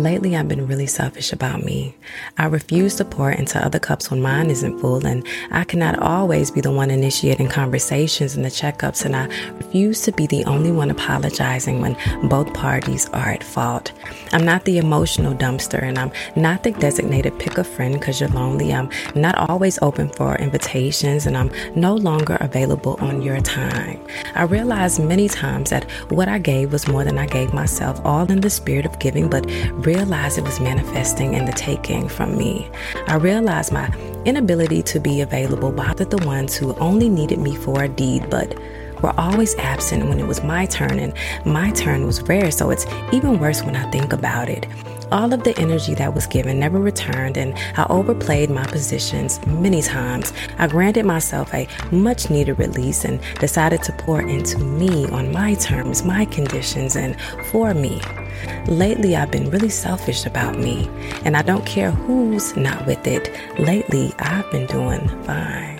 Lately, I've been really selfish about me. I refuse to pour into other cups when mine isn't full, and I cannot always be the one initiating conversations and the checkups, and I refuse to be the only one apologizing when both parties are at fault. I'm not the emotional dumpster, and I'm not the designated pick a friend because you're lonely. I'm not always open for invitations, and I'm no longer available on your time. I realized many times that what I gave was more than I gave myself, all in the spirit of giving, but realized it was manifesting in the taking from me. I realized my inability to be available bothered the ones who only needed me for a deed, but were always absent when it was my turn, and my turn was rare, so it's even worse when I think about it. All of the energy that was given never returned, and I overplayed my positions many times. I granted myself a much needed release and decided to pour into me on my terms, my conditions, and for me. Lately, I've been really selfish about me, and I don't care who's not with it. Lately, I've been doing fine.